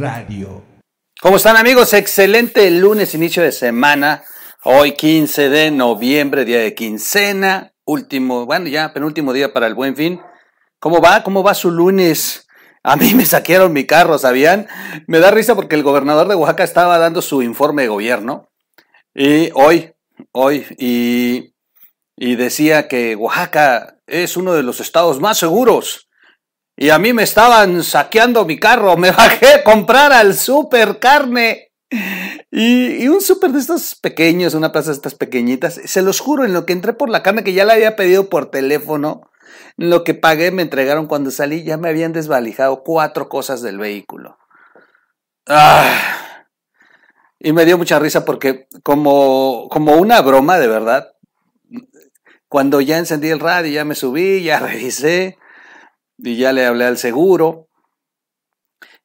Radio. ¿Cómo están amigos? Excelente lunes, inicio de semana. Hoy 15 de noviembre, día de quincena. Último, bueno, ya penúltimo día para el buen fin. ¿Cómo va? ¿Cómo va su lunes? A mí me saquearon mi carro, ¿sabían? Me da risa porque el gobernador de Oaxaca estaba dando su informe de gobierno. Y hoy, hoy, y, y decía que Oaxaca es uno de los estados más seguros. Y a mí me estaban saqueando mi carro. Me bajé a comprar al super carne. Y, un súper de estos pequeños, una plaza de estas pequeñitas. Se los juro, en lo que entré por la carne que ya la había pedido por teléfono, lo que pagué me entregaron cuando salí, ya me habían desvalijado cuatro cosas del vehículo. Ah, y me dio mucha risa porque como, como una broma de verdad, cuando ya encendí el radio, ya me subí, ya revisé y ya le hablé al seguro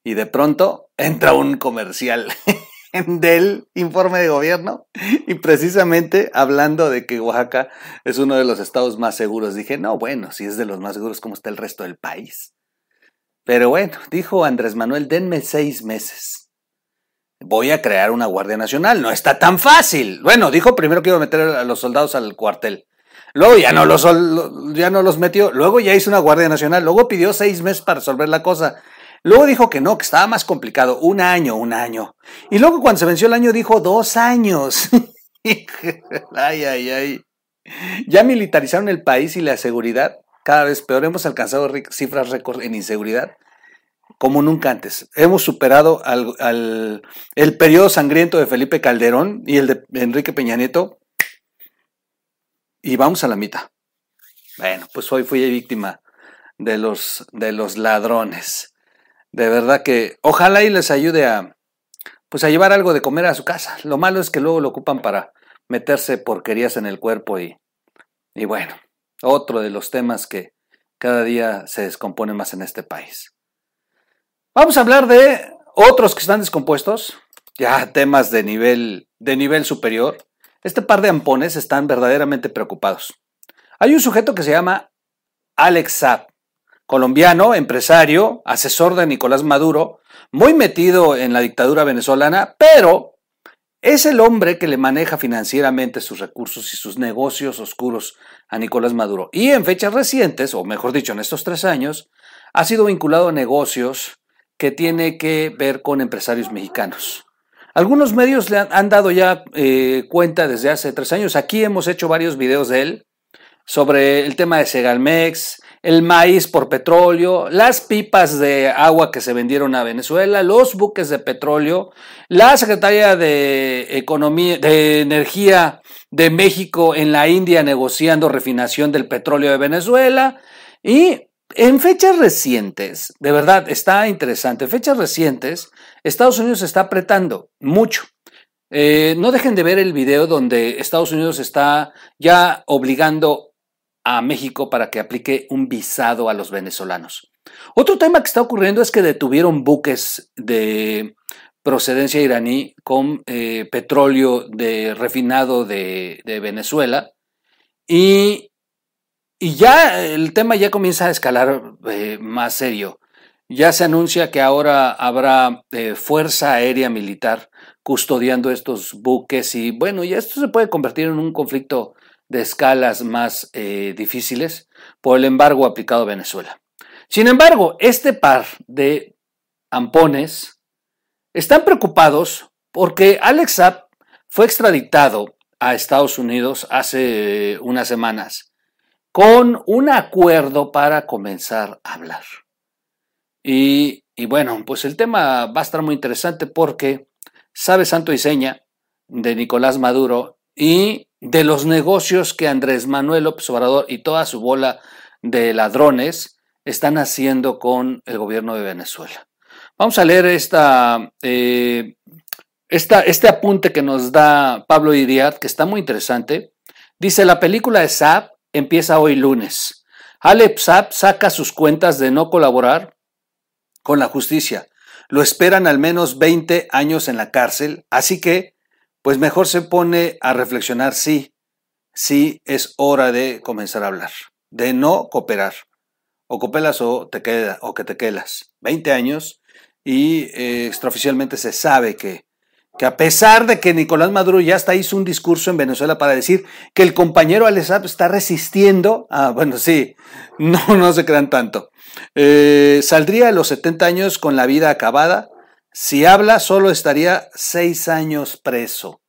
y de pronto entra un comercial del informe de gobierno y precisamente hablando de que Oaxaca es uno de los estados más seguros. Dije, no, bueno, si es de los más seguros, ¿cómo está el resto del país? Pero bueno, dijo Andrés Manuel, denme seis meses. Voy a crear una Guardia Nacional. No está tan fácil. Bueno, dijo primero que iba a meter a los soldados al cuartel. Luego ya no los, ya no los metió. Luego ya hizo una Guardia Nacional. Luego pidió seis meses para resolver la cosa. Luego dijo que no, que estaba más complicado. Un año, un año. Y luego cuando se venció el año dijo dos años. ay, ay, ay. Ya militarizaron el país y la seguridad. Cada vez peor. Hemos alcanzado cifras récord en inseguridad como nunca antes. Hemos superado al, al, el periodo sangriento de Felipe Calderón y el de Enrique Peña Nieto y vamos a la mitad. Bueno, pues hoy fui víctima de los, de los ladrones. De verdad que ojalá y les ayude a, pues a llevar algo de comer a su casa. Lo malo es que luego lo ocupan para meterse porquerías en el cuerpo y, y bueno, otro de los temas que cada día se descompone más en este país. Vamos a hablar de otros que están descompuestos, ya temas de nivel, de nivel superior. Este par de ampones están verdaderamente preocupados. Hay un sujeto que se llama Alex Saab, colombiano, empresario, asesor de Nicolás Maduro, muy metido en la dictadura venezolana, pero es el hombre que le maneja financieramente sus recursos y sus negocios oscuros a Nicolás Maduro. Y en fechas recientes, o mejor dicho, en estos tres años, ha sido vinculado a negocios que tiene que ver con empresarios mexicanos. Algunos medios le han, dado ya eh, cuenta desde hace tres años. Aquí hemos hecho varios videos de él sobre el tema de Segalmex, el maíz por petróleo, las pipas de agua que se vendieron a Venezuela, los buques de petróleo, la secretaria de Economía, de Energía de México en la India negociando refinación del petróleo de Venezuela y en fechas recientes, de verdad, está interesante, en fechas recientes, Estados Unidos está apretando mucho. Eh, no dejen de ver el video donde Estados Unidos está ya obligando a México para que aplique un visado a los venezolanos. Otro tema que está ocurriendo es que detuvieron buques de procedencia iraní con eh, petróleo de refinado de, de Venezuela y y ya el tema ya comienza a escalar eh, más serio. Ya se anuncia que ahora habrá eh, fuerza aérea militar custodiando estos buques y bueno, ya esto se puede convertir en un conflicto de escalas más eh, difíciles por el embargo aplicado a Venezuela. Sin embargo, este par de ampones están preocupados porque Alex Saab fue extraditado a Estados Unidos hace unas semanas con un acuerdo para comenzar a hablar. Y, bueno, pues el tema va a estar muy interesante porque sabe santo y seña de Nicolás Maduro y de los negocios que Andrés Manuel Obrador y toda su bola de ladrones están haciendo con el gobierno de Venezuela. Vamos a leer esta, eh, este apunte que nos da Pablo Iriad, que está muy interesante. Dice, la película de SAP empieza hoy lunes. Alep saca sus cuentas de no colaborar con la justicia. Lo esperan al menos 20 años en la cárcel, así que, pues mejor se pone a reflexionar si, si es hora de comenzar a hablar, de no cooperar. O cooperas o te queda, o que te quedas. 20 años y eh, extraoficialmente se sabe que, que a pesar de que Nicolás Maduro ya hasta hizo un discurso en Venezuela para decir que el compañero Alex está resistiendo, ah, bueno, sí, no, no se crean tanto. Eh, saldría a los 70 años con la vida acabada. Si habla, solo estaría seis años preso.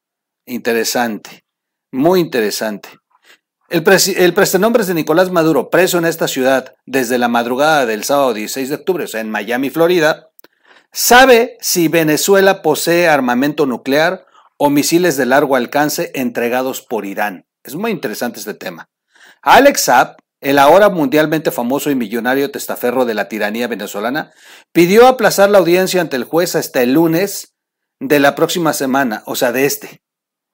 Interesante, muy interesante. El, el de Nicolás Maduro, preso en esta ciudad desde la madrugada del sábado 16 de octubre, o sea, en Miami, Florida, sabe si Venezuela posee armamento nuclear o misiles de largo alcance entregados por Irán. Es muy interesante este tema. Alex Saab, el ahora mundialmente famoso y millonario testaferro de la tiranía venezolana, pidió aplazar la audiencia ante el juez hasta el lunes de la próxima semana, o sea, de este,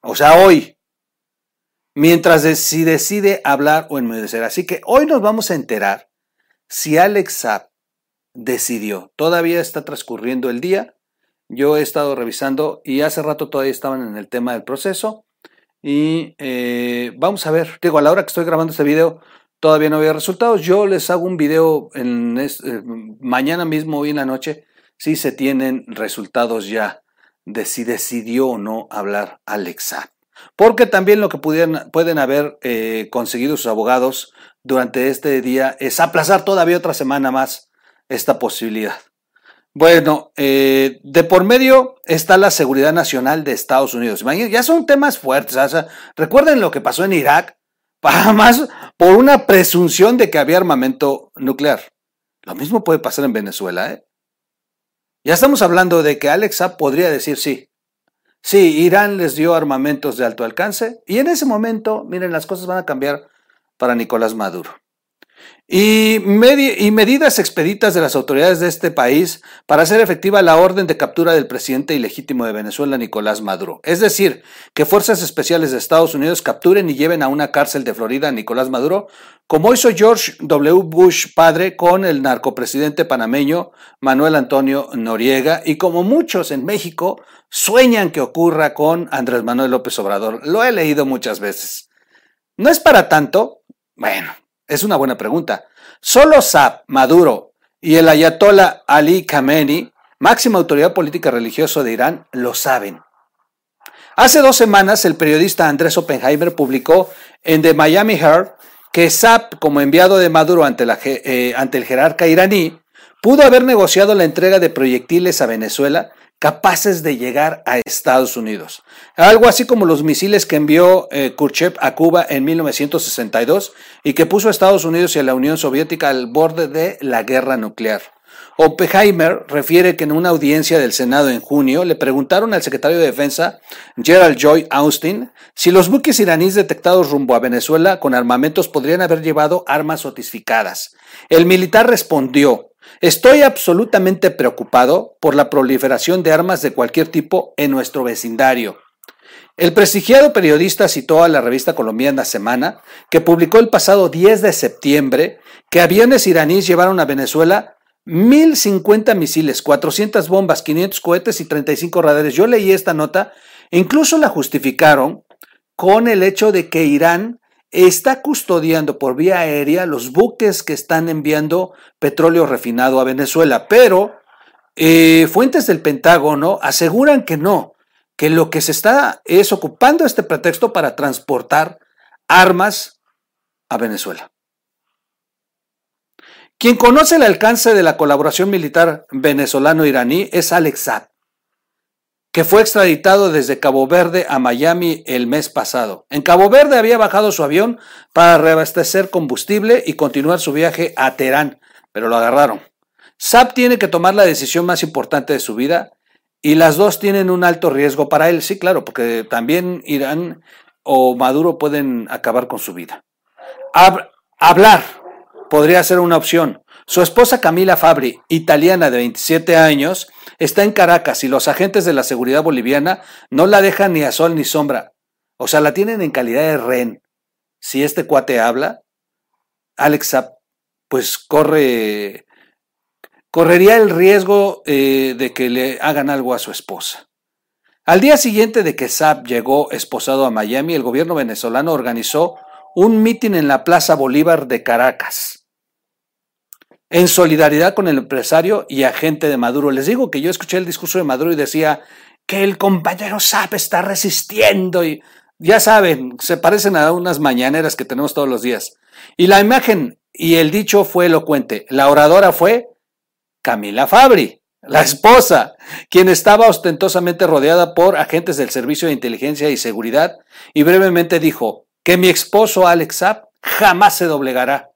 o sea, hoy, mientras si decide hablar o enmudecer. Así que hoy nos vamos a enterar si Alex Saab decidió. Todavía está transcurriendo el día. Yo he estado revisando y hace rato todavía estaban en el tema del proceso. Y eh, vamos a ver, digo, a la hora que estoy grabando este video todavía no había resultados. Yo les hago un video eh, mañana mismo, hoy en la noche, si se tienen resultados ya de si decidió o no hablar Alexa. Porque también lo que pudieran, pueden haber eh, conseguido sus abogados durante este día es aplazar todavía otra semana más esta posibilidad. Bueno, eh, de por medio está la seguridad nacional de Estados Unidos. Ya son temas fuertes. recuerden lo que pasó en Irak, más por una presunción de que había armamento nuclear. Lo mismo puede pasar en Venezuela. ¿eh? Ya estamos hablando de que Alexa podría decir sí. Sí, Irán les dio armamentos de alto alcance y en ese momento, miren, las cosas van a cambiar para Nicolás Maduro. Y, medidas expeditas de las autoridades de este país para hacer efectiva la orden de captura del presidente ilegítimo de Venezuela, Nicolás Maduro. Es decir, que fuerzas especiales de Estados Unidos capturen y lleven a una cárcel de Florida a Nicolás Maduro, como hizo George W. Bush padre con el narcopresidente panameño Manuel Antonio Noriega y como muchos en México sueñan que ocurra con Andrés Manuel López Obrador. Lo he leído muchas veces. No es para tanto. Bueno, es una buena pregunta. Solo Saab, Maduro y el ayatollah Ali Khamenei, máxima autoridad política religiosa de Irán, lo saben. Hace dos semanas, el periodista Andrés Oppenheimer publicó en The Miami Herald que Saab, como enviado de Maduro ante, eh, ante el jerarca iraní, pudo haber negociado la entrega de proyectiles a Venezuela capaces de llegar a Estados Unidos. Algo así como los misiles que envió eh, a Cuba en 1962 y que puso a Estados Unidos y a la Unión Soviética al borde de la guerra nuclear. Oppenheimer refiere que en una audiencia del Senado en junio le preguntaron al secretario de Defensa, Gerald Joy Austin, si los buques iraníes detectados rumbo a Venezuela con armamentos podrían haber llevado armas sotificadas. El militar respondió, Estoy absolutamente preocupado por la proliferación de armas de cualquier tipo en nuestro vecindario. El prestigiado periodista citó a la revista colombiana Semana, que publicó el pasado 10 de septiembre que aviones iraníes llevaron a Venezuela 1050 misiles, 400 bombas, 500 cohetes y 35 radares. Yo leí esta nota, incluso la justificaron con el hecho de que Irán está custodiando por vía aérea los buques que están enviando petróleo refinado a Venezuela, pero eh, fuentes del Pentágono aseguran que no, que lo que se está es ocupando este pretexto para transportar armas a Venezuela. Quien conoce el alcance de la colaboración militar venezolano-iraní es Alex Saab que fue extraditado desde Cabo Verde a Miami el mes pasado. En Cabo Verde había bajado su avión para reabastecer combustible y continuar su viaje a Teherán, pero lo agarraron. Saab tiene que tomar la decisión más importante de su vida y las dos tienen un alto riesgo para él, sí, claro, porque también Irán o Maduro pueden acabar con su vida. hablar podría ser una opción. Su esposa Camila Fabri, italiana de 27 años, está en Caracas y los agentes de la seguridad boliviana no la dejan ni a sol ni sombra. O sea, la tienen en calidad de rehén. Si este cuate habla, Alexa, pues corre, correría el riesgo eh, de que le hagan algo a su esposa. Al día siguiente de que Saab llegó esposado a Miami, el gobierno venezolano organizó un mitin en la Plaza Bolívar de Caracas. En solidaridad con el empresario y agente de Maduro. Les digo que yo escuché el discurso de Maduro y decía que el compañero Zap está resistiendo y ya saben, se parecen a unas mañaneras que tenemos todos los días. Y la imagen y el dicho fue elocuente. La oradora fue Camila Fabri, la esposa, quien estaba ostentosamente rodeada por agentes del Servicio de Inteligencia y Seguridad, y brevemente dijo que mi esposo Alex Zap jamás se doblegará.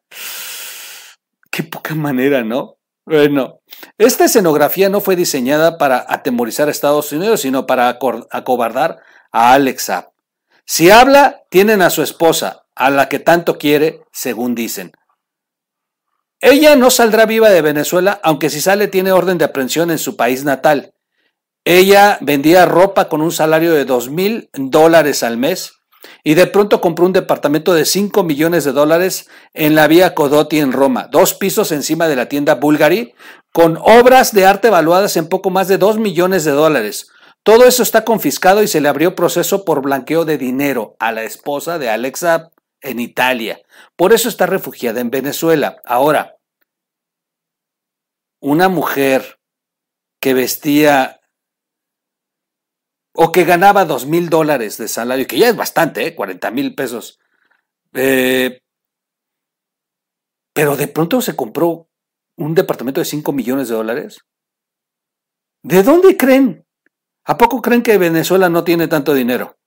Qué poca manera, ¿no? Bueno, esta escenografía no fue diseñada para atemorizar a Estados Unidos, sino para acobardar a Alexa. Si habla, tienen a su esposa, a la que tanto quiere, según dicen. Ella no saldrá viva de Venezuela, aunque si sale tiene orden de aprehensión en su país natal. Ella vendía ropa con un salario de dos mil dólares al mes y de pronto compró un departamento de 5 millones de dólares en la vía Codotti en Roma, dos pisos encima de la tienda Bulgari, con obras de arte evaluadas en poco más de 2 millones de dólares. Todo eso está confiscado y se le abrió proceso por blanqueo de dinero a la esposa de Alexa en Italia. Por eso está refugiada en Venezuela. Ahora, una mujer que vestía o que ganaba dos mil dólares de salario, que ya es bastante, ¿eh? 40 mil pesos. Eh, pero de pronto se compró un departamento de 5 millones de dólares. ¿De dónde creen? ¿A poco creen que Venezuela no tiene tanto dinero?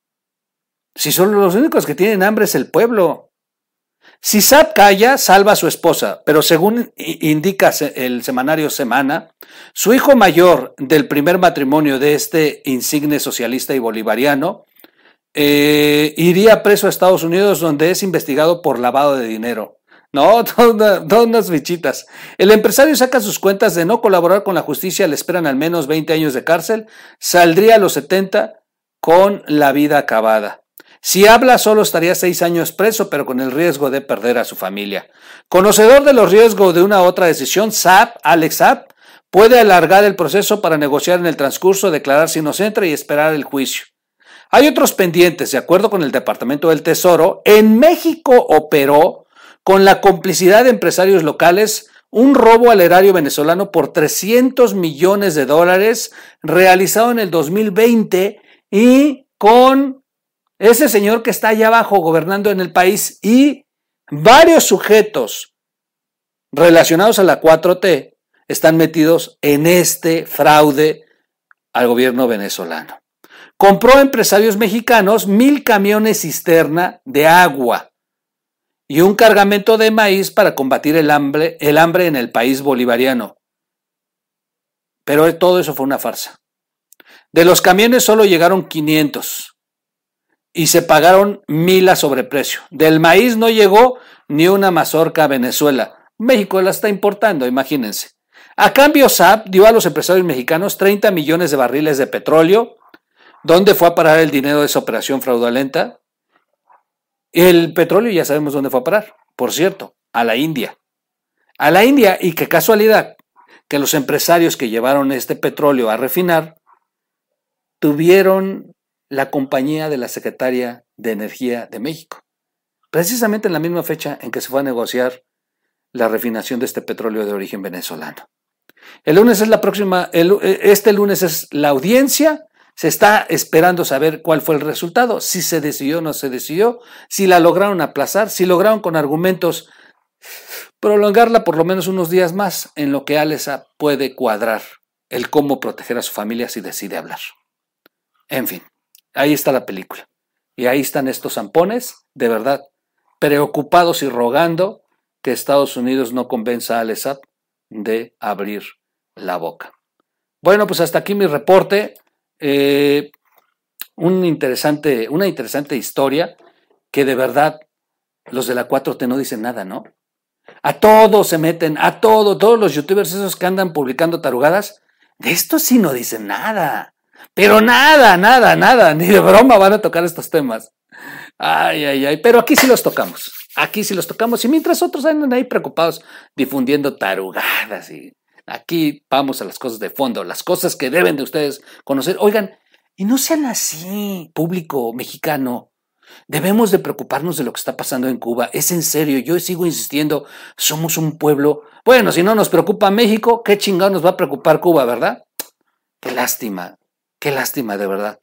Si son los únicos que tienen hambre es el pueblo. Si Saab calla, salva a su esposa, pero según indica el semanario Semana, su hijo mayor del primer matrimonio de este insigne socialista y bolivariano eh, iría preso a Estados Unidos donde es investigado por lavado de dinero. No, todas, unas bichitas. El empresario saca sus cuentas de no colaborar con la justicia, le esperan al menos 20 años de cárcel, saldría a los 70 con la vida acabada. Si habla solo estaría seis años preso, pero con el riesgo de perder a su familia. Conocedor de los riesgos de una otra decisión, SAP, Alex Sapp, puede alargar el proceso para negociar en el transcurso, declararse inocente y esperar el juicio. Hay otros pendientes, de acuerdo con el Departamento del Tesoro, en México operó con la complicidad de empresarios locales un robo al erario venezolano por 300 millones de dólares realizado en el 2020 y con ese señor que está allá abajo gobernando en el país y varios sujetos relacionados a la 4T están metidos en este fraude al gobierno venezolano. Compró empresarios mexicanos mil camiones cisterna de agua y un cargamento de maíz para combatir el hambre, el hambre en el país bolivariano. Pero todo eso fue una farsa. De los camiones solo llegaron 500 y se pagaron mil a sobreprecio. Del maíz no llegó ni una mazorca a Venezuela. México la está importando, imagínense. A cambio, SAP dio a los empresarios mexicanos 30 millones de barriles de petróleo. ¿Dónde fue a parar el dinero de esa operación fraudulenta? El petróleo ya sabemos dónde fue a parar, por cierto, a la India. A la India, y qué casualidad que los empresarios que llevaron este petróleo a refinar tuvieron la compañía de la Secretaria de Energía de México, precisamente en la misma fecha en que se fue a negociar la refinación de este petróleo de origen venezolano. El lunes es la próxima, este lunes es la audiencia, se está esperando saber cuál fue el resultado, si se decidió o no se decidió, si la lograron aplazar, si lograron con argumentos prolongarla por lo menos unos días más en lo que Alesa puede cuadrar el cómo proteger a su familia si decide hablar. En fin. Ahí está la película. Y ahí están estos zampones, de verdad, preocupados y rogando que Estados Unidos no convenza a al de abrir la boca. Bueno, pues hasta aquí mi reporte. Eh, un interesante, una interesante historia que de verdad los de la 4T no dicen nada, ¿no? A todos se meten, a todo, todos los youtubers esos que andan publicando tarugadas, de esto sí no dicen nada. Pero nada, nada, nada, ni de broma van a tocar estos temas. Ay, ay, ay, pero aquí sí los tocamos. Aquí sí los tocamos. Y mientras otros andan ahí preocupados difundiendo tarugadas y aquí vamos a las cosas de fondo, las cosas que deben de ustedes conocer. Oigan, y no sean así, público mexicano. Debemos de preocuparnos de lo que está pasando en Cuba. Es en serio, yo sigo insistiendo, somos un pueblo. Bueno, si no nos preocupa México, ¿qué chingado nos va a preocupar Cuba, verdad? Qué lástima, qué lástima de verdad.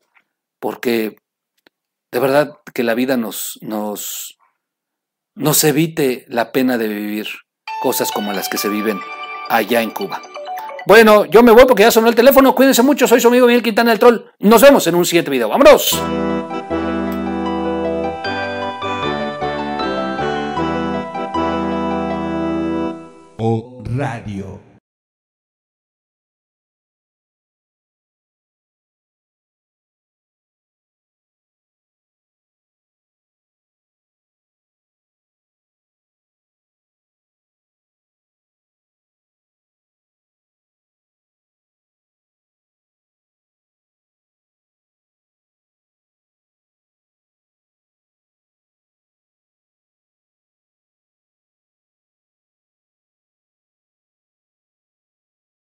Porque de verdad que la vida nos, nos, nos evite la pena de vivir cosas como las que se viven allá en Cuba. Bueno, yo me voy porque ya sonó el teléfono. Cuídense mucho, soy su amigo Miguel Quintana del Troll. Nos vemos en un siguiente video. ¡Vámonos! O Radio.